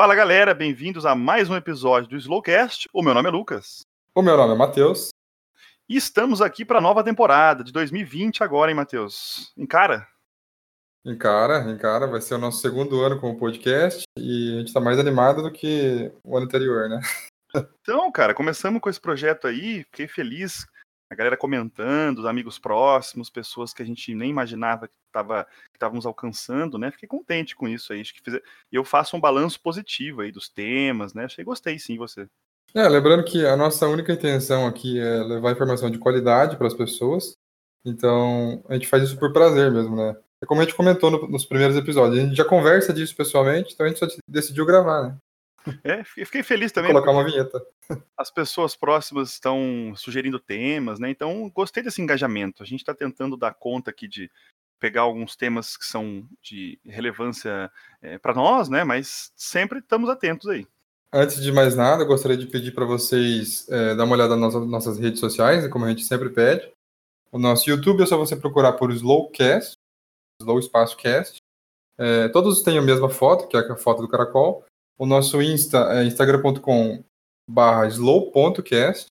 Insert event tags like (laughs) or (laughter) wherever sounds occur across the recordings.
Fala galera, bem-vindos a mais um episódio do Slowcast. O meu nome é Lucas. O meu nome é Matheus. E estamos aqui para a nova temporada de 2020 agora, hein, Matheus? Encara? Encara, encara. Vai ser o nosso segundo ano com o podcast e a gente está mais animado do que o ano anterior, né? Então, cara, começamos com esse projeto aí, fiquei feliz a galera comentando, os amigos próximos, pessoas que a gente nem imaginava que tava, estávamos alcançando, né? Fiquei contente com isso aí. Acho que fiz... eu faço um balanço positivo aí dos temas, né? Achei gostei sim você. É, lembrando que a nossa única intenção aqui é levar informação de qualidade para as pessoas. Então, a gente faz isso por prazer mesmo, né? É como a gente comentou no, nos primeiros episódios, a gente já conversa disso pessoalmente, então a gente só decidiu gravar, né? É, fiquei feliz também. Vou colocar uma vinheta. As pessoas próximas estão sugerindo temas, né? Então, gostei desse engajamento. A gente está tentando dar conta aqui de pegar alguns temas que são de relevância é, para nós, né? Mas sempre estamos atentos aí. Antes de mais nada, gostaria de pedir para vocês é, dar uma olhada nas nossas redes sociais, como a gente sempre pede. O nosso YouTube é só você procurar por Slowcast, Slow Espaço Cast. É, todos têm a mesma foto, que é a foto do caracol. O nosso Insta é instagram.com barra slow.cast.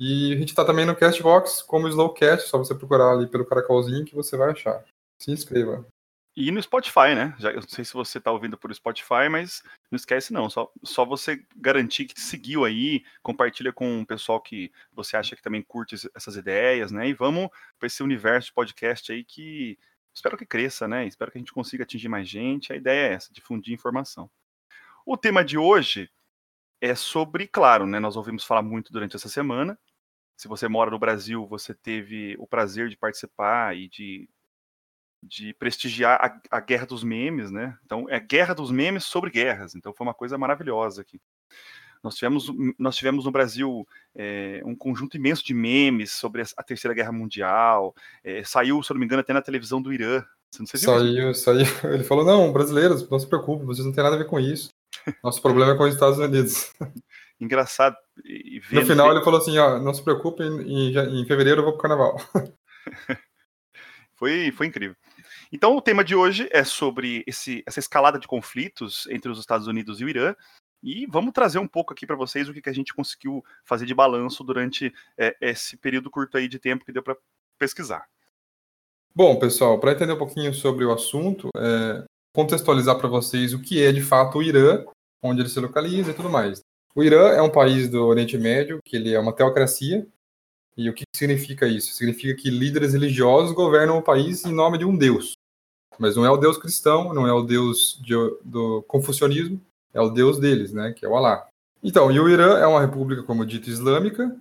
E a gente está também no Castbox como Slowcast, só você procurar ali pelo caracolzinho que você vai achar. Se inscreva. E no Spotify, né? Já, eu não sei se você está ouvindo por Spotify, mas não esquece não. Só, só você garantir que seguiu aí, compartilha com o pessoal que você acha que também curte essas ideias, né? E vamos para esse universo de podcast aí que espero que cresça, né? Espero que a gente consiga atingir mais gente. A ideia é essa, difundir informação. O tema de hoje é sobre, claro, né, nós ouvimos falar muito durante essa semana. Se você mora no Brasil, você teve o prazer de participar e de, de prestigiar a, a Guerra dos Memes, né? Então, é Guerra dos Memes sobre guerras. Então, foi uma coisa maravilhosa aqui. Nós tivemos, nós tivemos no Brasil é, um conjunto imenso de memes sobre a Terceira Guerra Mundial. É, saiu, se eu não me engano, até na televisão do Irã. Você não se saiu, saiu. (laughs) Ele falou: não, brasileiros, não se preocupem, vocês não têm nada a ver com isso. Nosso problema é com os Estados Unidos. (laughs) Engraçado. no final ele falou assim, ó, não se preocupe, em, em fevereiro eu vou pro carnaval. (laughs) foi, foi incrível. Então o tema de hoje é sobre esse, essa escalada de conflitos entre os Estados Unidos e o Irã. E vamos trazer um pouco aqui para vocês o que, que a gente conseguiu fazer de balanço durante é, esse período curto aí de tempo que deu para pesquisar. Bom, pessoal, para entender um pouquinho sobre o assunto, é, contextualizar para vocês o que é de fato o Irã onde ele se localiza e tudo mais. O Irã é um país do Oriente Médio, que ele é uma teocracia. E o que significa isso? Significa que líderes religiosos governam o país em nome de um deus. Mas não é o deus cristão, não é o deus de, do confucionismo, é o deus deles, né, que é o Alá. Então, e o Irã é uma república, como dito, islâmica.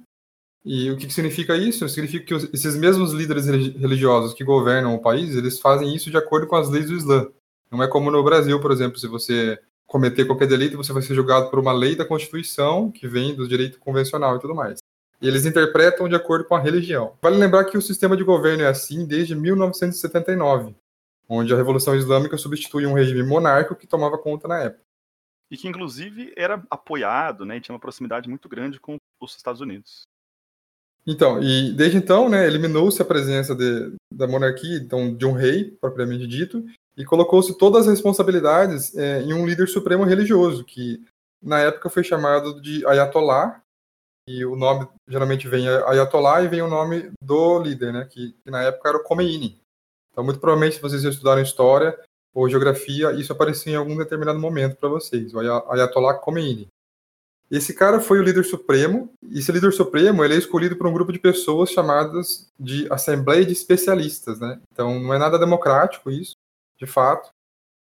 E o que significa isso? Significa que esses mesmos líderes religiosos que governam o país, eles fazem isso de acordo com as leis do Islã. Não é como no Brasil, por exemplo, se você cometer qualquer delito, você vai ser julgado por uma lei da Constituição, que vem do direito convencional e tudo mais. E eles interpretam de acordo com a religião. Vale lembrar que o sistema de governo é assim desde 1979, onde a Revolução Islâmica substitui um regime monárquico que tomava conta na época. E que, inclusive, era apoiado, né, e tinha uma proximidade muito grande com os Estados Unidos. Então, e desde então, né, eliminou-se a presença de, da monarquia, então, de um rei, propriamente dito, e colocou-se todas as responsabilidades é, em um líder supremo religioso, que na época foi chamado de Ayatollah, e o nome geralmente vem Ayatollah e vem o nome do líder, né, que, que na época era o Khomeini. Então, muito provavelmente, se vocês estudaram história ou geografia, isso apareceu em algum determinado momento para vocês, o Ayatollah Khomeini. Esse cara foi o líder supremo, e esse líder supremo ele é escolhido por um grupo de pessoas chamadas de Assembleia de Especialistas, né? Então não é nada democrático isso de fato.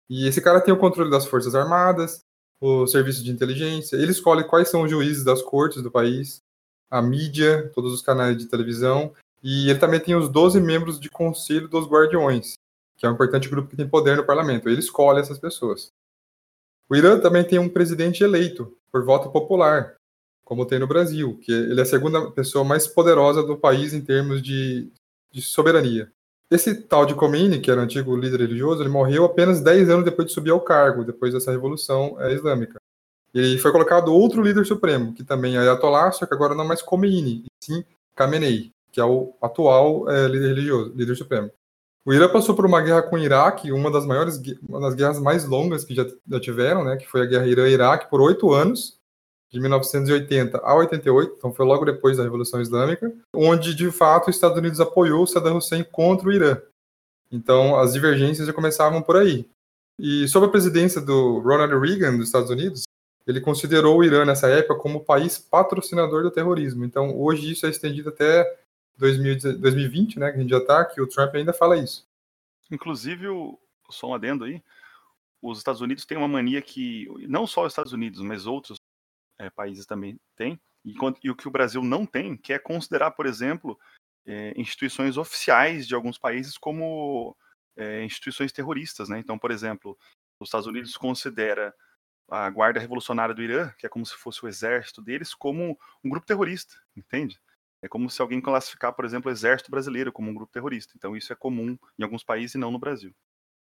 E esse cara tem o controle das Forças Armadas, o serviço de inteligência, ele escolhe quais são os juízes das cortes do país, a mídia, todos os canais de televisão, e ele também tem os 12 membros de Conselho dos Guardiões, que é um importante grupo que tem poder no parlamento. Ele escolhe essas pessoas. O Irã também tem um presidente eleito por voto popular, como tem no Brasil, que ele é a segunda pessoa mais poderosa do país em termos de, de soberania. Esse tal de Khomeini, que era o antigo líder religioso, ele morreu apenas 10 anos depois de subir ao cargo, depois dessa revolução é, islâmica. E foi colocado outro líder supremo, que também é Ayatollah, só que agora não é mais Khomeini, e sim Khamenei, que é o atual é, líder religioso, líder supremo. O Irã passou por uma guerra com o Iraque, uma das maiores, uma das guerras mais longas que já, já tiveram, né, que foi a guerra Irã-Iraque por oito anos, de 1980 a 88, então foi logo depois da Revolução Islâmica, onde de fato os Estados Unidos apoiou Saddam Hussein contra o Irã. Então as divergências já começavam por aí. E sob a presidência do Ronald Reagan dos Estados Unidos, ele considerou o Irã nessa época como país patrocinador do terrorismo. Então hoje isso é estendido até 2020, né, que a gente já está, que o Trump ainda fala isso. Inclusive, só um adendo aí, os Estados Unidos têm uma mania que, não só os Estados Unidos, mas outros é, países também têm, e, e, o que o Brasil não tem, que é considerar, por exemplo, é, instituições oficiais de alguns países como é, instituições terroristas, né? Então, por exemplo, os Estados Unidos considera a Guarda Revolucionária do Irã, que é como se fosse o exército deles, como um grupo terrorista, entende? É como se alguém classificar, por exemplo, o exército brasileiro como um grupo terrorista. Então isso é comum em alguns países e não no Brasil.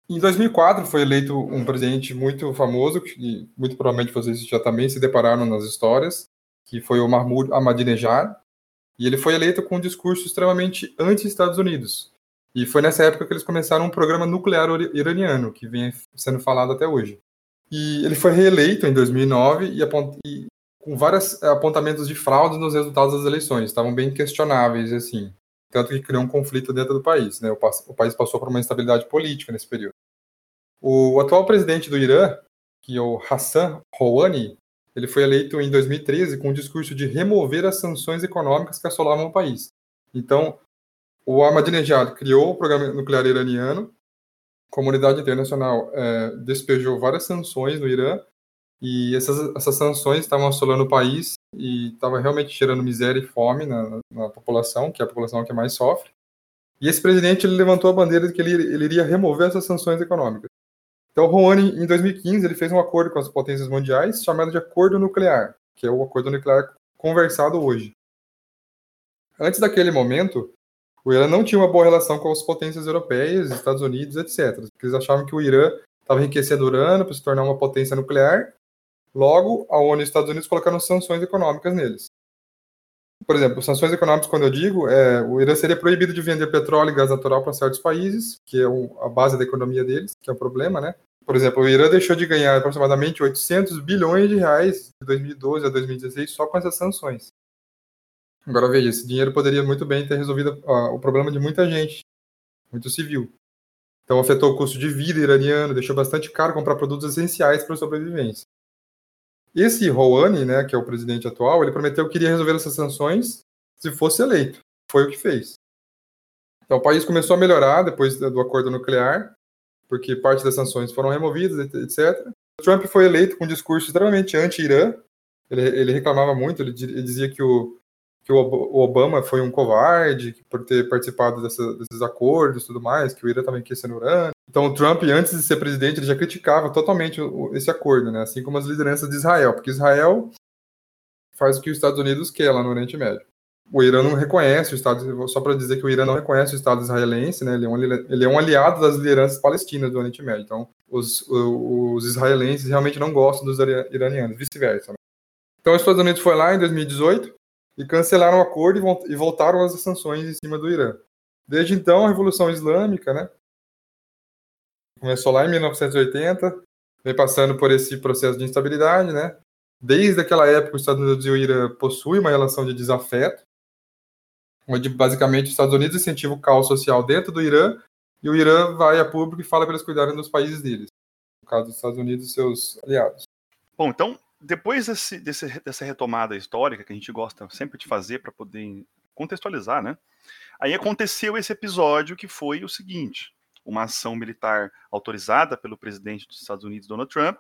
Em 2004 foi eleito um presidente muito famoso, que muito provavelmente vocês já também se depararam nas histórias, que foi o Mahmoud Ahmadinejad. E ele foi eleito com um discurso extremamente anti-Estados Unidos. E foi nessa época que eles começaram um programa nuclear iraniano, que vem sendo falado até hoje. E ele foi reeleito em 2009 e, e com vários eh, apontamentos de fraude nos resultados das eleições, estavam bem questionáveis, assim. Tanto que criou um conflito dentro do país, né? O, o país passou por uma instabilidade política nesse período. O atual presidente do Irã, que é o Hassan Rouhani, ele foi eleito em 2013 com o discurso de remover as sanções econômicas que assolavam o país. Então, o Ahmadinejad criou o programa nuclear iraniano, a comunidade internacional é, despejou várias sanções no Irã e essas, essas sanções estavam assolando o país e estava realmente gerando miséria e fome na, na, população, que é a população que mais sofre. E esse presidente ele levantou a bandeira de que ele, ele iria remover essas sanções econômicas. Então, o Rouhani, em 2015, ele fez um acordo com as potências mundiais chamado de Acordo Nuclear, que é o acordo nuclear conversado hoje. Antes daquele momento, o Irã não tinha uma boa relação com as potências europeias, Estados Unidos, etc. Porque eles achavam que o Irã estava enriquecendo urânio para se tornar uma potência nuclear Logo, a ONU e os Estados Unidos colocaram sanções econômicas neles. Por exemplo, sanções econômicas, quando eu digo, é, o Irã seria proibido de vender petróleo e gás natural para certos países, que é o, a base da economia deles, que é o problema, né? Por exemplo, o Irã deixou de ganhar aproximadamente 800 bilhões de reais de 2012 a 2016 só com essas sanções. Agora veja, esse dinheiro poderia muito bem ter resolvido o problema de muita gente, muito civil. Então afetou o custo de vida iraniano, deixou bastante caro comprar produtos essenciais para sobrevivência. Esse Rouhani, né, que é o presidente atual, ele prometeu que iria resolver essas sanções se fosse eleito. Foi o que fez. Então o país começou a melhorar depois do acordo nuclear, porque parte das sanções foram removidas, etc. Trump foi eleito com um discurso extremamente anti-Irã. Ele, ele, reclamava muito, ele, dizia que o, que o Obama foi um covarde por ter participado dessa, desses acordos e tudo mais, que o Irã estava enriquecendo urânio. Então, o Trump, antes de ser presidente, ele já criticava totalmente esse acordo, né? assim como as lideranças de Israel, porque Israel faz o que os Estados Unidos quer lá no Oriente Médio. O Irã não reconhece o Estado, só para dizer que o Irã não reconhece o Estado israelense, né? ele, é um, ele é um aliado das lideranças palestinas do Oriente Médio. Então, os, os israelenses realmente não gostam dos iranianos, vice-versa. Né? Então, os Estados Unidos foi lá em 2018 e cancelaram o acordo e voltaram as sanções em cima do Irã. Desde então, a Revolução Islâmica, né, começou lá em 1980, vem passando por esse processo de instabilidade, né? Desde aquela época, os Estados Unidos e o Irã possuem uma relação de desafeto, onde basicamente os Estados Unidos incentivam o caos social dentro do Irã e o Irã vai a público e fala para eles cuidarem dos países deles, no caso dos Estados Unidos e seus aliados. Bom, então depois desse, desse, dessa retomada histórica que a gente gosta sempre de fazer para poder contextualizar, né? Aí aconteceu esse episódio que foi o seguinte: uma ação militar autorizada pelo presidente dos Estados Unidos, Donald Trump,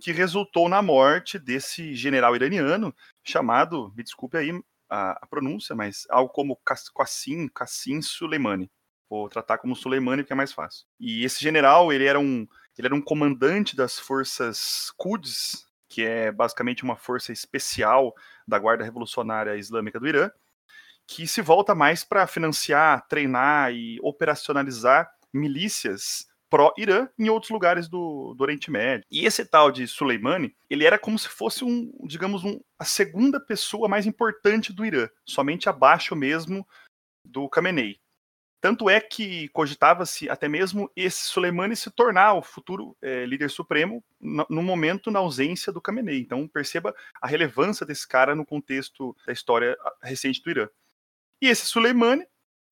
que resultou na morte desse general iraniano chamado, me desculpe aí a, a pronúncia, mas algo como Qassim, Qassim Soleimani. Vou tratar como Soleimani porque é mais fácil. E esse general, ele era um, ele era um comandante das forças Quds que é basicamente uma força especial da Guarda Revolucionária Islâmica do Irã, que se volta mais para financiar, treinar e operacionalizar milícias pró-Irã em outros lugares do, do, Oriente Médio. E esse tal de Soleimani, ele era como se fosse um, digamos, um, a segunda pessoa mais importante do Irã, somente abaixo mesmo do Khamenei. Tanto é que cogitava-se até mesmo esse Soleimani se tornar o futuro é, líder supremo no, momento na ausência do Khamenei. Então perceba a relevância desse cara no contexto da história recente do Irã. E esse Soleimani,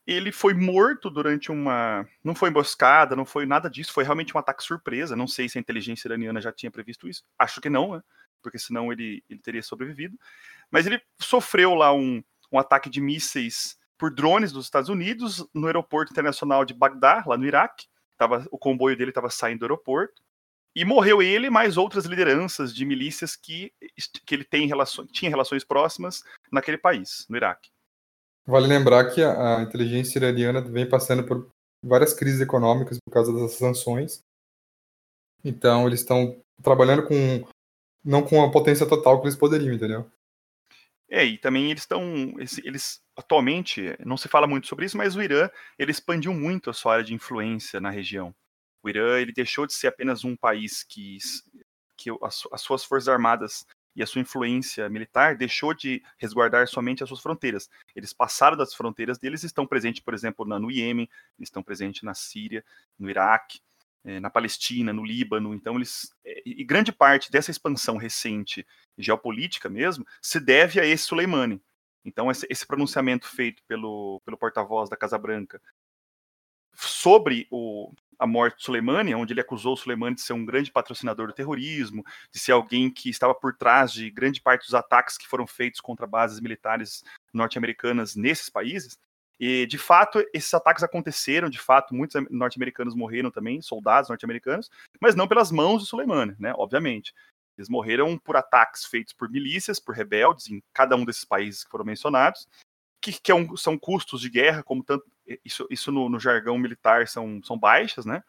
ele foi morto durante uma. Não foi emboscada, não foi nada disso, foi realmente um ataque surpresa. Não sei se a inteligência iraniana já tinha previsto isso. Acho que não, né? Porque senão ele, ele teria sobrevivido. Mas ele sofreu lá um, um ataque de mísseis por drones dos Estados Unidos no aeroporto internacional de Bagdá, lá no Iraque. Tava, o comboio dele estava saindo do aeroporto. E morreu ele mais outras lideranças de milícias que, que ele tem relações, tinha relações próximas naquele país, no Iraque. Vale lembrar que a, a inteligência iraniana vem passando por várias crises econômicas por causa das sanções. Então, eles estão trabalhando com não com a potência total que eles poderiam, entendeu? É, e também eles estão. Eles, atualmente, não se fala muito sobre isso, mas o Irã ele expandiu muito a sua área de influência na região. O Irã ele deixou de ser apenas um país que, que as, as suas forças armadas e a sua influência militar deixou de resguardar somente as suas fronteiras. Eles passaram das fronteiras deles estão presentes, por exemplo, no Iêmen, estão presentes na Síria, no Iraque, eh, na Palestina, no Líbano. Então, eles. Eh, e grande parte dessa expansão recente, geopolítica mesmo, se deve a esse Soleimani. Então, esse pronunciamento feito pelo, pelo porta-voz da Casa Branca sobre o, a morte de Soleimani, onde ele acusou Soleimani de ser um grande patrocinador do terrorismo, de ser alguém que estava por trás de grande parte dos ataques que foram feitos contra bases militares norte-americanas nesses países. E, de fato, esses ataques aconteceram, de fato, muitos norte-americanos morreram também, soldados norte-americanos, mas não pelas mãos de Soleimani, né, obviamente. Eles morreram por ataques feitos por milícias, por rebeldes, em cada um desses países que foram mencionados, que, que é um, são custos de guerra, como tanto isso, isso no, no, jargão militar são, são baixas, né?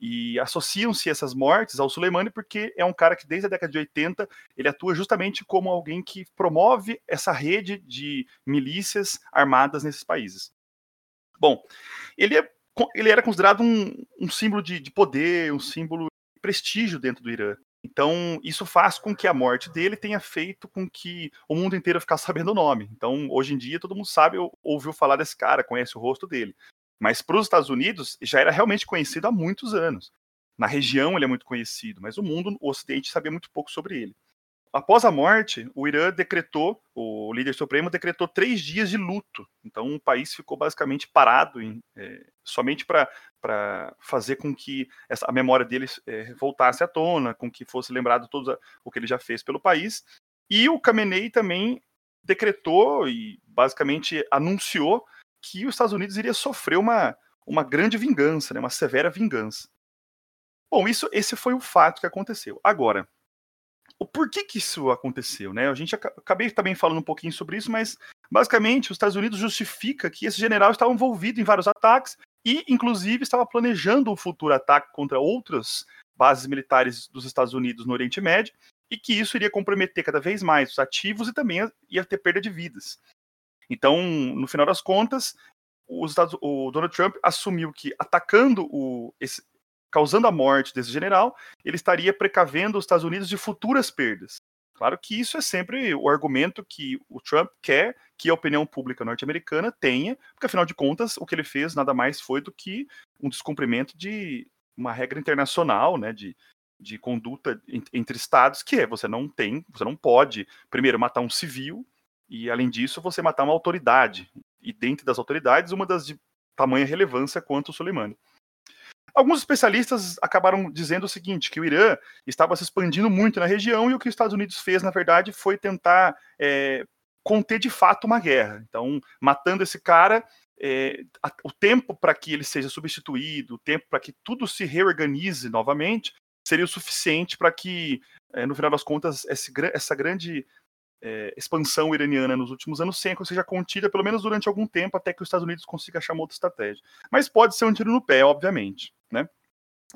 E associam-se essas mortes ao Soleimani porque é um cara que desde a década de 80 ele atua justamente como alguém que promove essa rede de milícias armadas nesses países. Bom, ele, é, ele era considerado um, um símbolo de, de poder, um símbolo de prestígio dentro do Irã. Então, isso faz com que a morte dele tenha feito com que o mundo inteiro ficasse (laughs) sabendo o nome. Então, hoje em dia, todo mundo sabe, ouviu falar desse cara, conhece o rosto dele. Mas para os Estados Unidos, já era realmente conhecido há muitos anos. Na região, ele é muito conhecido, mas o mundo, o Ocidente, sabia muito pouco sobre ele. Após a morte, o Irã decretou, o líder supremo decretou três dias de luto. Então, o país ficou basicamente parado em, é, somente para fazer com que essa, a memória dele é, voltasse à tona, com que fosse lembrado todo o que ele já fez pelo país. E o Khamenei também decretou e basicamente anunciou que os Estados Unidos iria sofrer uma, uma grande vingança, né, uma severa vingança. Bom, isso, esse foi o fato que aconteceu. Agora, o porquê que isso aconteceu, né? A gente acabei também falando um pouquinho sobre isso, mas basicamente os Estados Unidos justifica que esse general estava envolvido em vários ataques e, inclusive, estava planejando um futuro ataque contra outras bases militares dos Estados Unidos no Oriente Médio e que isso iria comprometer cada vez mais os ativos e também ia ter perda de vidas. Então, no final das contas, Estados, o Donald Trump assumiu que atacando o, esse, causando a morte desse general, ele estaria precavendo os Estados Unidos de futuras perdas. Claro que isso é sempre o argumento que o Trump quer que a opinião pública norte-americana tenha, porque afinal de contas o que ele fez nada mais foi do que um descumprimento de uma regra internacional, né, de, de conduta entre estados, que é você não tem, você não pode primeiro matar um civil e além disso você matar uma autoridade. E dentro das autoridades, uma das de tamanha relevância quanto o Soleimani. Alguns especialistas acabaram dizendo o seguinte: que o Irã estava se expandindo muito na região e o que os Estados Unidos fez, na verdade, foi tentar é, conter de fato uma guerra. Então, matando esse cara, é, a, o tempo para que ele seja substituído, o tempo para que tudo se reorganize novamente, seria o suficiente para que, é, no final das contas, esse, essa grande é, expansão iraniana nos últimos anos sempre seja contida, pelo menos durante algum tempo, até que os Estados Unidos consiga achar uma outra estratégia. Mas pode ser um tiro no pé, obviamente. Né?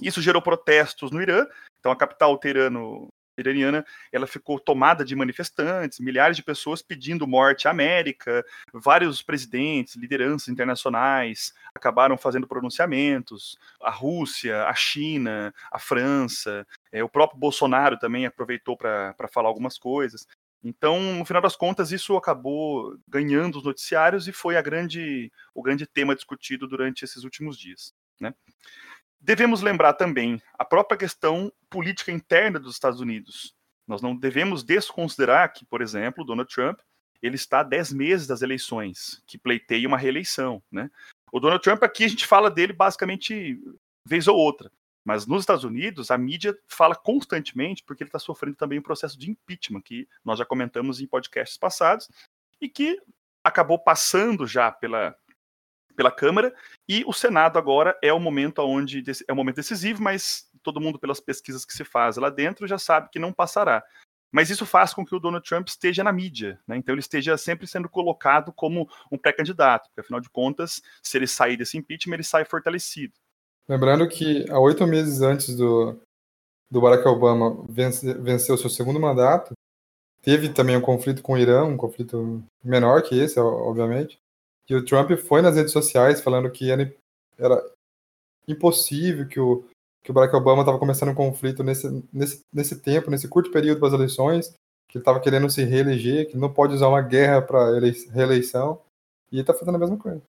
Isso gerou protestos no Irã, então a capital teherano, iraniana ela ficou tomada de manifestantes, milhares de pessoas pedindo morte à América, vários presidentes, lideranças internacionais acabaram fazendo pronunciamentos, a Rússia, a China, a França, é, o próprio Bolsonaro também aproveitou para falar algumas coisas. Então, no final das contas, isso acabou ganhando os noticiários e foi a grande, o grande tema discutido durante esses últimos dias. Né? Devemos lembrar também a própria questão política interna dos Estados Unidos. Nós não devemos desconsiderar que, por exemplo, Donald Trump ele está a 10 meses das eleições, que pleiteia uma reeleição. Né? O Donald Trump, aqui a gente fala dele basicamente vez ou outra. Mas nos Estados Unidos, a mídia fala constantemente porque ele está sofrendo também um processo de impeachment, que nós já comentamos em podcasts passados, e que acabou passando já pela, pela Câmara, e o Senado agora é o momento onde é o momento decisivo, mas todo mundo, pelas pesquisas que se faz lá dentro, já sabe que não passará. Mas isso faz com que o Donald Trump esteja na mídia, né? então ele esteja sempre sendo colocado como um pré-candidato, porque afinal de contas, se ele sair desse impeachment, ele sai fortalecido. Lembrando que há oito meses antes do, do Barack Obama vencer, vencer o seu segundo mandato, teve também um conflito com o Irã, um conflito menor que esse, obviamente, e o Trump foi nas redes sociais falando que era, era impossível que o, que o Barack Obama estava começando um conflito nesse, nesse, nesse tempo, nesse curto período para as eleições, que ele estava querendo se reeleger, que não pode usar uma guerra para reeleição, e ele está fazendo a mesma coisa.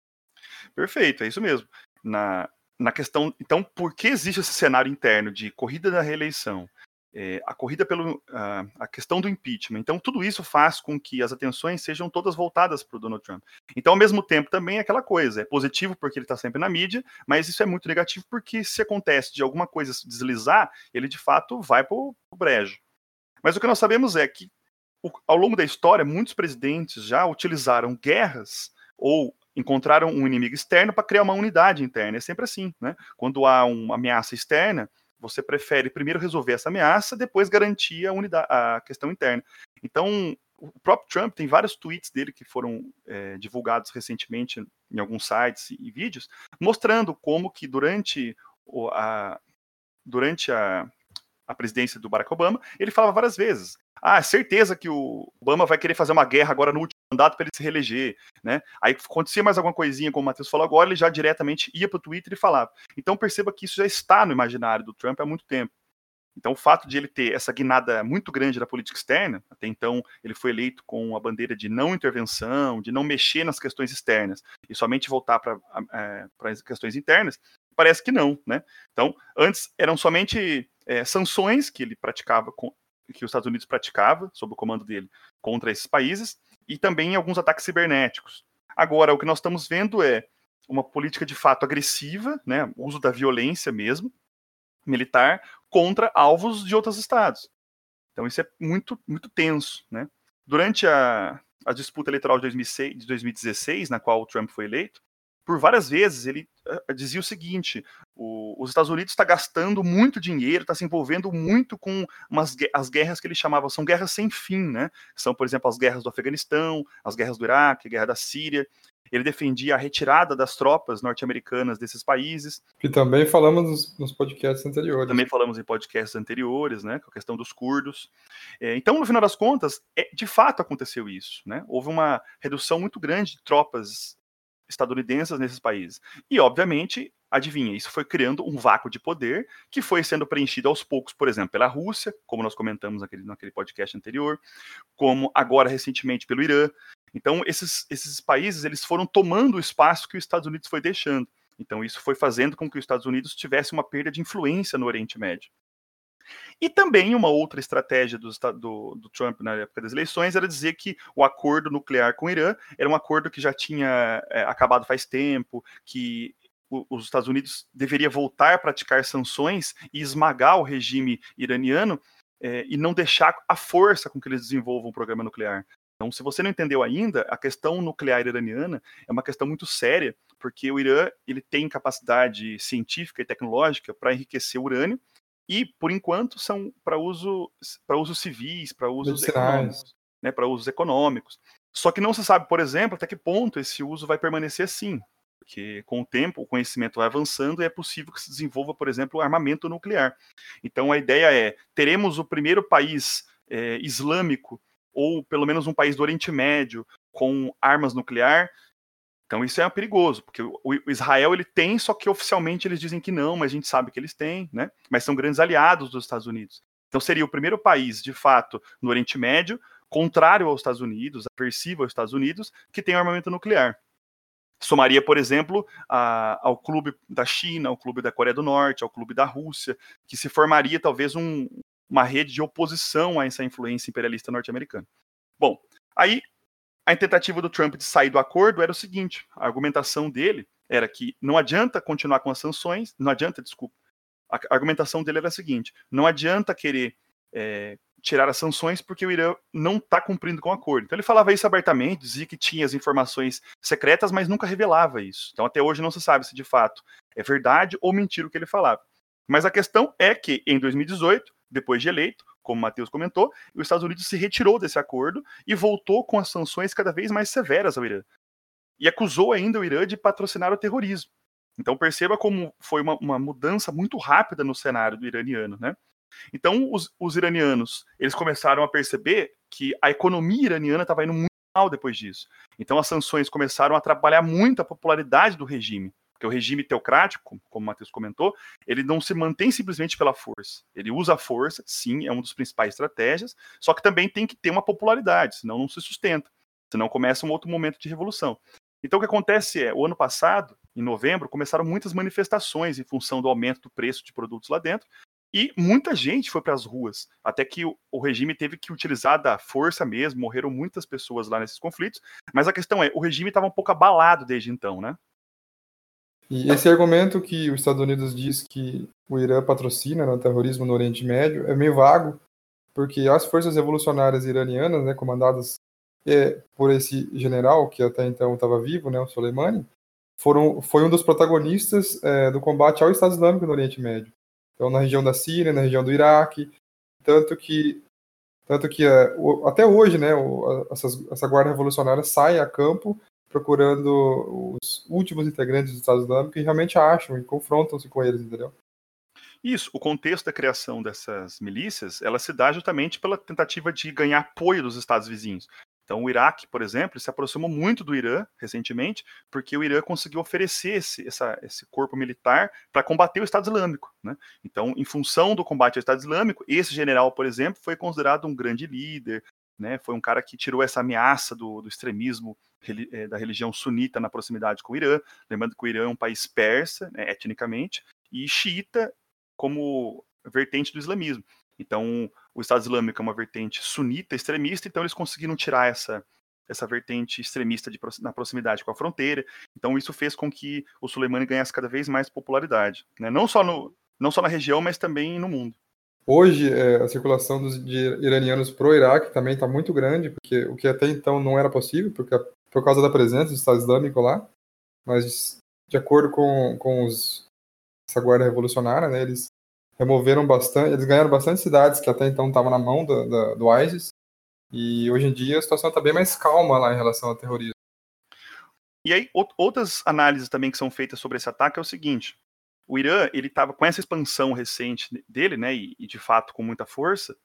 Perfeito, é isso mesmo. Na, na questão, então, por que existe esse cenário interno de corrida da reeleição? É, a corrida pelo a, a, questão do impeachment. Então, tudo isso faz com que as atenções sejam todas voltadas para o Donald Trump. Então, ao mesmo tempo, também é aquela coisa: é positivo porque ele está sempre na mídia, mas isso é muito negativo porque se acontece de alguma coisa se deslizar, ele de fato vai para o brejo. Mas o que nós sabemos é que, ao longo da história, muitos presidentes já utilizaram guerras ou encontraram um inimigo externo para criar uma unidade interna. É sempre assim, né? Quando há uma ameaça externa, você prefere primeiro resolver essa ameaça, depois garantir a, unidade, a questão interna. Então, o próprio Trump tem vários tweets dele que foram é, divulgados recentemente em alguns sites e vídeos, mostrando como que durante a, durante a, a presidência do Barack Obama, ele falava várias vezes: ah, certeza que o Obama vai querer fazer uma guerra agora no mandato para ele se reeleger, né? Aí acontecia mais alguma coisinha, como o Matheus falou agora, ele já diretamente ia para o Twitter e falava. Então perceba que isso já está no imaginário do Trump há muito tempo. Então o fato de ele ter essa guinada muito grande da política externa, até então ele foi eleito com a bandeira de não intervenção, de não mexer nas questões externas e somente voltar para é, as questões internas, parece que não, né? Então antes eram somente é, sanções que ele praticava com, que os Estados Unidos praticava sob o comando dele contra esses países e também alguns ataques cibernéticos. Agora, o que nós estamos vendo é uma política de fato agressiva, né, uso da violência mesmo, militar, contra alvos de outros estados. Então isso é muito, muito tenso. Né? Durante a, a disputa eleitoral de, 2006, de 2016, na qual o Trump foi eleito, por várias vezes ele uh, dizia o seguinte: o, os Estados Unidos está gastando muito dinheiro, está se envolvendo muito com umas, as guerras que ele chamava são guerras sem fim, né? São, por exemplo, as guerras do Afeganistão, as guerras do Iraque, a guerra da Síria. Ele defendia a retirada das tropas norte-americanas desses países. E também falamos nos, nos, podcasts anteriores. Também falamos em podcasts anteriores, né, com a questão dos curdos. É, então, no final das contas, é, de fato aconteceu isso. Né? Houve uma redução muito grande de tropas estadunidenses nesses países. E, obviamente, adivinha, isso foi criando um vácuo de poder que foi sendo preenchido aos poucos, por exemplo, pela Rússia, como nós comentamos naquele, naquele podcast anterior, como agora recentemente pelo Irã. Então, esses, esses países eles foram tomando o espaço que os Estados Unidos foi deixando. Então, isso foi fazendo com que os Estados Unidos tivesse uma perda de influência no Oriente Médio. E também uma outra estratégia do, do, do, Trump na época das eleições era dizer que o acordo nuclear com o Irã era um acordo que já tinha é, acabado faz tempo, que o, os Estados Unidos deveria voltar a praticar sanções e esmagar o regime iraniano é, e não deixar a força com que eles desenvolvam o programa nuclear. Então, se você não entendeu ainda, a questão nuclear iraniana é uma questão muito séria, porque o Irã ele tem capacidade científica e tecnológica para enriquecer urânio, e, por enquanto, são para uso, para usos civis, para usos econômicos. Né, para usos econômicos. Só que não se sabe, por exemplo, até que ponto esse uso vai permanecer assim. Porque com o tempo o conhecimento vai avançando e é possível que se desenvolva, por exemplo, armamento nuclear. Então a ideia é: teremos o primeiro país é, islâmico, ou pelo menos um país do Oriente Médio, com armas nuclear, então isso é perigoso, porque o Israel ele tem, só que oficialmente eles dizem que não, mas a gente sabe que eles têm, né? Mas são grandes aliados dos Estados Unidos. Então seria o primeiro país, de fato, no Oriente Médio, contrário aos Estados Unidos, aversivo aos Estados Unidos, que tem armamento nuclear. Somaria, por exemplo, a, ao clube da China, ao clube da Coreia do Norte, ao clube da Rússia, que se formaria talvez um, uma rede de oposição a essa influência imperialista norte-americana. Bom, aí a tentativa do Trump de sair do acordo era o seguinte: a argumentação dele era que não adianta continuar com as sanções, não adianta, desculpa. A argumentação dele era a seguinte: não adianta querer é, tirar as sanções porque o Irã não está cumprindo com o acordo. Então ele falava isso abertamente, dizia que tinha as informações secretas, mas nunca revelava isso. Então até hoje não se sabe se de fato é verdade ou mentira o que ele falava. Mas a questão é que em 2018, depois de eleito, como o Matheus comentou, os Estados Unidos se retirou desse acordo e voltou com as sanções cada vez mais severas ao Irã. E acusou ainda o Irã de patrocinar o terrorismo. Então perceba como foi uma, uma mudança muito rápida no cenário do iraniano, né? Então os, os iranianos eles começaram a perceber que a economia iraniana estava indo muito mal depois disso. Então as sanções começaram a atrapalhar muito a popularidade do regime. Porque o regime teocrático, como o Matheus comentou, ele não se mantém simplesmente pela força. Ele usa a força, sim, é uma das principais estratégias, só que também tem que ter uma popularidade, senão não se sustenta. Senão começa um outro momento de revolução. Então o que acontece é, o ano passado, em novembro, começaram muitas manifestações em função do aumento do preço de produtos lá dentro, e muita gente foi para as ruas, até que o, regime teve que utilizar da força mesmo, morreram muitas pessoas lá nesses conflitos, mas a questão é, o regime estava um pouco abalado desde então, né? E esse argumento que os Estados Unidos diz que o Irã patrocina o terrorismo no Oriente Médio é meio vago, porque as forças revolucionárias iranianas, né, comandadas é, por esse general que até então estava vivo, né, o Soleimani, foram, foi um dos protagonistas é, do combate ao Estado Islâmico no Oriente Médio. Então, na região da Síria, na região do Iraque, tanto que tanto que é, até hoje, né, essas, essa guarda revolucionária sai a campo procurando os últimos integrantes do Estado Islâmico e realmente acham e confrontam-se com eles, entendeu? Isso, o contexto da criação dessas milícias, ela se dá justamente pela tentativa de ganhar apoio dos estados vizinhos. Então, o Iraque, por exemplo, se aproximou muito do Irã recentemente, porque o Irã conseguiu oferecer esse, essa, esse corpo militar para combater o Estado Islâmico. Né? Então, em função do combate ao Estado Islâmico, esse general, por exemplo, foi considerado um grande líder, né? foi um cara que tirou essa ameaça do, do extremismo é, da religião sunita na proximidade com o Irã, lembrando que o Irã é um país persa, né, etnicamente, e xiita como vertente do islamismo. Então, o Estado Islâmico é uma vertente sunita extremista, então eles conseguiram tirar essa essa vertente extremista de, na proximidade com a fronteira. Então, isso fez com que o Soleimani ganhasse cada vez mais popularidade, né? não, só no, não só na região, mas também no mundo. Hoje, é, a circulação dos, de iranianos para o Iraque também está muito grande, porque o que até então não era possível, porque por causa da presença do Estado Islâmico lá, mas de acordo com, com os, essa guarda revolucionária, né, eles removeram bastante, eles ganharam bastante cidades que até então estavam na mão do, do, do ISIS, e hoje em dia a situação está bem mais calma lá em relação ao terrorismo. E aí, outras análises também que são feitas sobre esse ataque é o seguinte: o Irã, ele estava com essa expansão recente dele, né, e, e, de fato com muita força,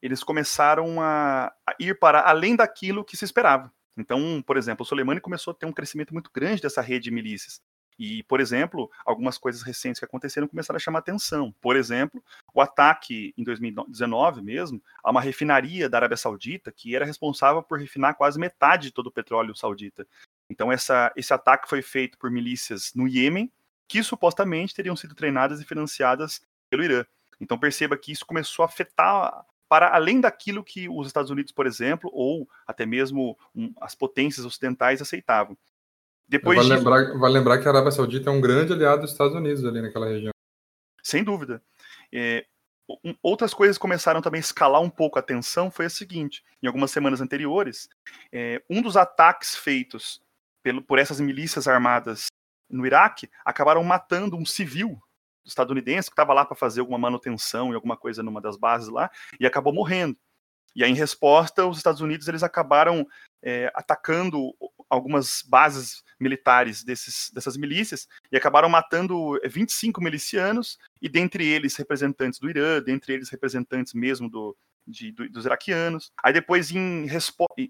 eles começaram a, a, ir para além daquilo que se esperava. Então, por exemplo, o Soleimani começou a ter um crescimento muito grande dessa rede de milícias. E, por exemplo, algumas coisas recentes que aconteceram começaram a chamar atenção. Por exemplo, o ataque em 2019 mesmo a uma refinaria da Arábia Saudita que era responsável por refinar quase metade de todo o petróleo saudita. Então, essa, esse ataque foi feito por milícias no Iêmen, que supostamente teriam sido treinadas e financiadas pelo Irã. Então, perceba que isso começou a afetar para além daquilo que os Estados Unidos, por exemplo, ou até mesmo um, as potências ocidentais aceitavam. Depois vale, disso, lembrar, vale lembrar que a Arábia Saudita é um grande aliado dos Estados Unidos ali naquela região. Sem dúvida. É, um, outras coisas começaram também a escalar um pouco a tensão foi a seguinte: em algumas semanas anteriores, é, um dos ataques feitos pelo, por essas milícias armadas no Iraque acabaram matando um civil estadunidense que estava lá para fazer alguma manutenção e alguma coisa numa das bases lá e acabou morrendo. E aí, em resposta, os Estados Unidos eles acabaram é, atacando algumas bases militares desses, dessas milícias e acabaram matando 25 milicianos e dentre eles representantes do Irã, dentre eles representantes mesmo do, de, do, dos iraquianos. Aí depois em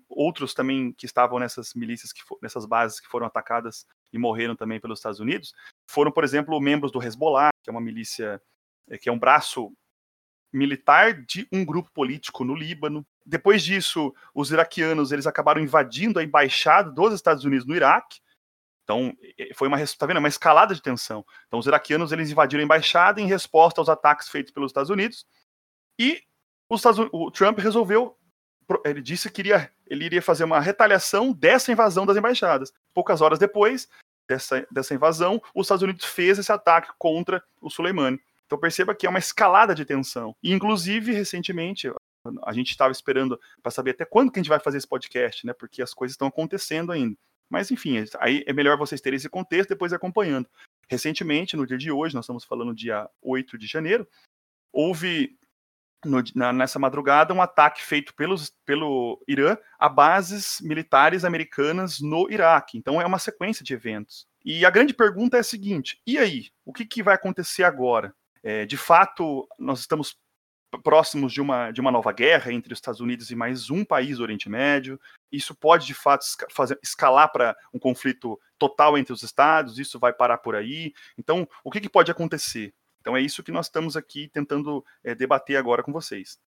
outros também que estavam nessas milícias, que nessas bases que foram atacadas e morreram também pelos Estados Unidos, foram, por exemplo, membros do Hezbollah, que é uma milícia, é, que é um braço militar de um grupo político no Líbano. Depois disso, os iraquianos eles acabaram invadindo a embaixada dos Estados Unidos no Iraque. Então, foi uma, tá vendo? uma escalada de tensão. Então, os iraquianos eles invadiram a embaixada em resposta aos ataques feitos pelos Estados Unidos. E Estados, o Trump resolveu, ele disse que iria, ele iria fazer uma retaliação dessa invasão das embaixadas. Poucas horas depois dessa, dessa invasão, os Estados Unidos fez esse ataque contra o Soleimani. Então perceba que é uma escalada de tensão. E, inclusive, recentemente, a gente estava esperando para saber até quando que a gente vai fazer esse podcast, né? Porque as coisas estão acontecendo ainda. Mas, enfim, aí é melhor vocês terem esse contexto depois acompanhando. Recentemente, no dia de hoje, nós estamos falando dia 8 de janeiro, houve no, na, nessa madrugada um ataque feito pelos, pelo Irã a bases militares americanas no Iraque. Então é uma sequência de eventos. E a grande pergunta é a seguinte: e aí? O que, que vai acontecer agora? É, de fato, nós estamos próximos de uma, de uma nova guerra entre os Estados Unidos e mais um país do Oriente Médio. Isso pode, de fato, fazer, escalar para um conflito total entre os Estados, isso vai parar por aí. Então, o que, que pode acontecer? Então, é isso que nós estamos aqui tentando é, debater agora com vocês.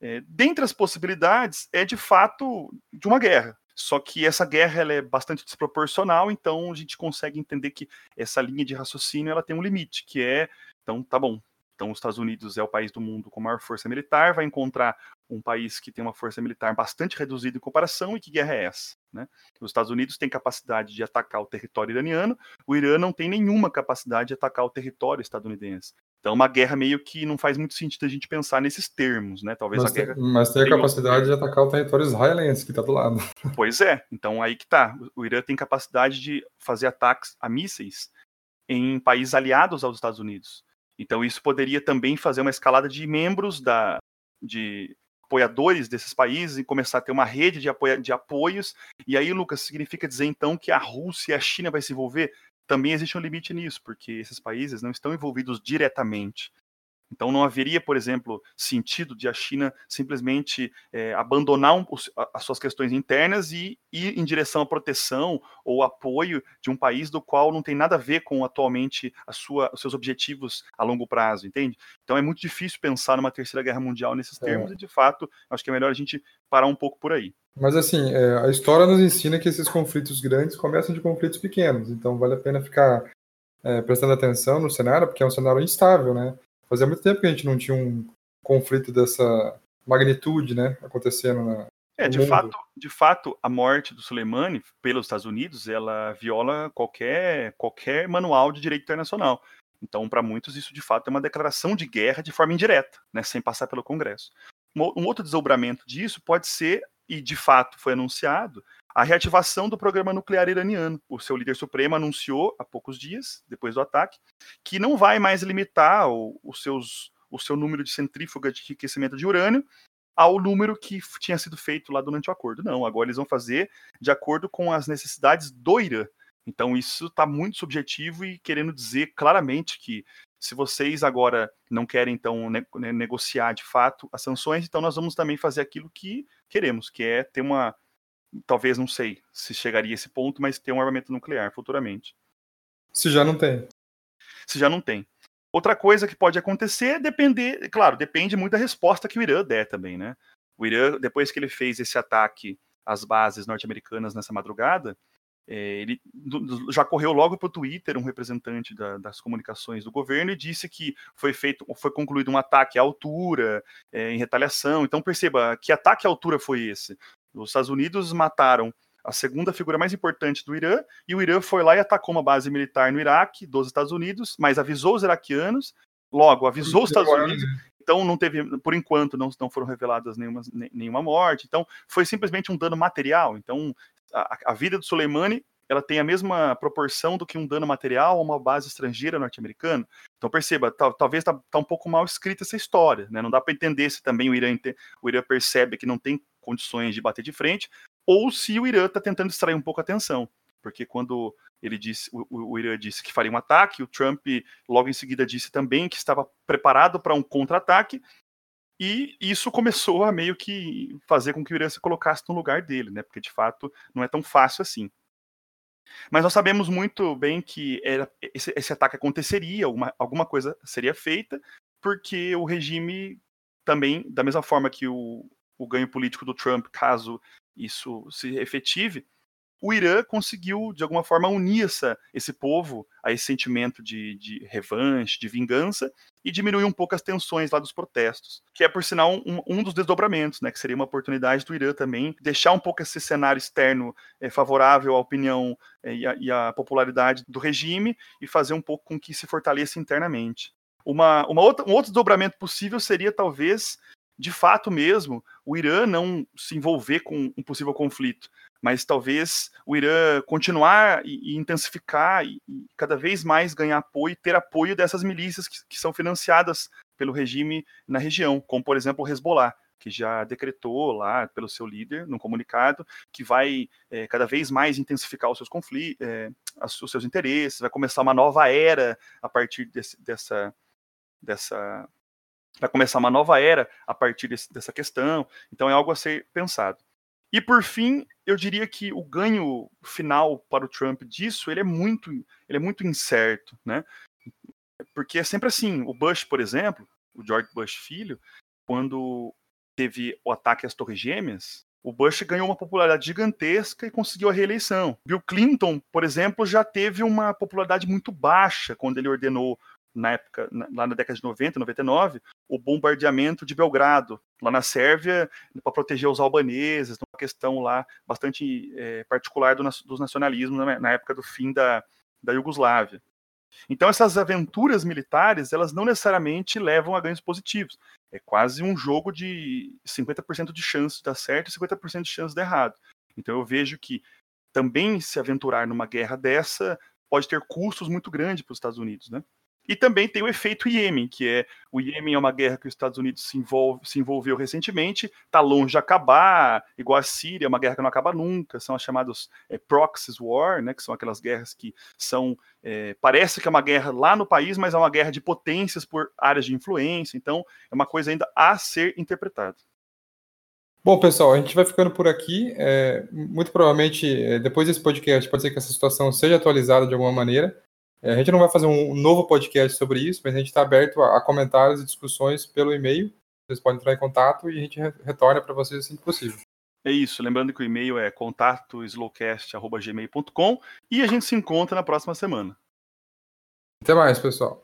É, dentre as possibilidades, é de fato de uma guerra. Só que essa guerra ela é bastante desproporcional, então a gente consegue entender que essa linha de raciocínio ela tem um limite, que é, então, tá bom, então, os Estados Unidos é o país do mundo com maior força militar, vai encontrar um país que tem uma força militar bastante reduzida em comparação, e que guerra é essa? Né? Os Estados Unidos têm capacidade de atacar o território iraniano, o Irã não tem nenhuma capacidade de atacar o território estadunidense. Então, uma guerra meio que não faz muito sentido a gente pensar nesses termos, né? Talvez mas a guerra. Tem, mas tem a capacidade de atacar o território israelense, que está do lado. (laughs) Pois é, então aí que tá. O Irã tem capacidade de fazer ataques a mísseis em países aliados aos Estados Unidos. Então isso poderia também fazer uma escalada de membros da, de apoiadores desses países e começar a ter uma rede de, apoia, de apoios. E aí, Lucas, significa dizer então que a Rússia e a China vai se envolver? Também existe um limite nisso, porque esses países não estão envolvidos diretamente. Então não haveria, por exemplo, sentido de a China simplesmente é, abandonar um, as suas questões internas e ir em direção à proteção ou apoio de um país do qual não tem nada a ver com atualmente sua, os seus objetivos a longo prazo, entende? Então é muito difícil pensar numa terceira guerra mundial nesses é. termos e de fato acho que é melhor a gente parar um pouco por aí. Mas assim, é, a história nos ensina que esses conflitos grandes começam de conflitos pequenos, então vale a pena ficar é, prestando atenção no cenário, porque é um cenário instável, né? Fazia muito tempo que a gente não tinha um conflito dessa magnitude, né, acontecendo na, é, de fato, de fato, a morte do Soleimani pelos Estados Unidos, ela viola qualquer qualquer manual de direito internacional. Então, para muitos, isso de fato é uma declaração de guerra de forma indireta, né, sem passar pelo Congresso. Um outro desdobramento disso pode ser, e de fato foi anunciado, a reativação do programa nuclear iraniano. O seu líder supremo anunciou há poucos dias, depois do ataque, que não vai mais limitar o, os seus, o seu número de centrífuga de enriquecimento de urânio ao número que tinha sido feito lá durante o acordo. Não, agora eles vão fazer de acordo com as necessidades do Irã. Então isso está muito subjetivo e querendo dizer claramente que se vocês agora não querem então ne negociar de fato as sanções, então nós vamos também fazer aquilo que queremos, que é ter uma, talvez não sei se chegaria a esse ponto, mas ter um armamento nuclear futuramente. Se já não tem. Se já não tem. Outra coisa que pode acontecer é depender, claro, depende muito da resposta que o Irã der também, né? O Irã, depois que ele fez esse ataque às bases norte-americanas nessa madrugada, é, ele já correu logo para o Twitter um representante da, das comunicações do governo e disse que foi feito, foi concluído um ataque à altura, é, em retaliação. Então perceba que ataque à altura foi esse. Os Estados Unidos mataram a segunda figura mais importante do Irã, e o Irã foi lá e atacou uma base militar no Iraque dos Estados Unidos, mas avisou os iraquianos, logo avisou os Estados Unidos, então não teve, por enquanto, não, não foram reveladas nenhuma, nenhuma morte, então foi simplesmente um dano material. Então a, a vida do Soleimani ela tem a mesma proporção do que um dano material a uma base estrangeira norte-americana. Então perceba, tal, talvez está tá um pouco mal escrita essa história, né? Não dá para entender se também o Irã, o Irã percebe que não tem condições de bater de frente, ou se o Irã está tentando distrair um pouco a atenção. Porque quando ele disse, o, o, Irã disse que faria um ataque, o Trump logo em seguida disse também que estava preparado para um contra-ataque, e isso começou a meio que fazer com que o Irã se colocasse no lugar dele, né? Porque de fato não é tão fácil assim. Mas nós sabemos muito bem que era, esse, esse, ataque aconteceria, alguma, alguma coisa seria feita, porque o regime também, da mesma forma que o, o ganho político do Trump, caso isso se efetive, o Irã conseguiu, de alguma forma, unir essa, esse povo a esse sentimento de, de revanche, de vingança, e diminuir um pouco as tensões lá dos protestos, que é, por sinal, um, um dos desdobramentos, né, que seria uma oportunidade do Irã também deixar um pouco esse cenário externo é, favorável à opinião é, e, a, e à popularidade do regime e fazer um pouco com que se fortaleça internamente. Uma, uma outra, um outro desdobramento possível seria, talvez, de fato mesmo, o Irã não se envolver com um possível conflito, mas talvez o Irã continuar e, intensificar e, cada vez mais ganhar apoio, ter apoio dessas milícias que, que, são financiadas pelo regime na região, como por exemplo o Hezbollah, que já decretou lá pelo seu líder, num comunicado, que vai é, cada vez mais intensificar os seus conflitos, é, os seus interesses, vai começar uma nova era a partir desse, dessa, dessa vai começar uma nova era a partir desse, dessa questão. Então é algo a ser pensado. E por fim, eu diria que o ganho final para o Trump disso ele é muito, ele é muito incerto, né? Porque é sempre assim. O Bush, por exemplo, o George Bush filho, quando teve o ataque às Torres Gêmeas, o Bush ganhou uma popularidade gigantesca e conseguiu a reeleição. Bill Clinton, por exemplo, já teve uma popularidade muito baixa quando ele ordenou na época, lá na década de 90, 99, o bombardeamento de Belgrado, lá na Sérvia, para proteger os albaneses, uma questão lá bastante é, particular do, dos nacionalismos na, na, época do fim da, da Iugoslávia. Então essas aventuras militares, elas não necessariamente levam a ganhos positivos. É quase um jogo de 50% de chance de dar certo e 50% de chance de dar errado. Então eu vejo que também se aventurar numa guerra dessa pode ter custos muito grandes para os Estados Unidos, né? E também tem o efeito Iêmen, que é o Iêmen é uma guerra que os Estados Unidos se, envolve, se envolveu recentemente, está longe de acabar, igual a Síria, é uma guerra que não acaba nunca, são as chamadas é, proxies war, né, que são aquelas guerras que são, é, parece que é uma guerra lá no país, mas é uma guerra de potências por áreas de influência, então é uma coisa ainda a ser interpretada. Bom, pessoal, a gente vai ficando por aqui. É, muito provavelmente, é, depois desse podcast, pode ser que essa situação seja atualizada de alguma maneira. É, a gente não vai fazer um novo podcast sobre isso, mas a gente está aberto a, comentários e discussões pelo e-mail. Vocês podem entrar em contato e a gente retorna para vocês assim que possível. É isso. Lembrando que o e-mail é contatoslowcast.gmail.com e a gente se encontra na próxima semana. Até mais, pessoal.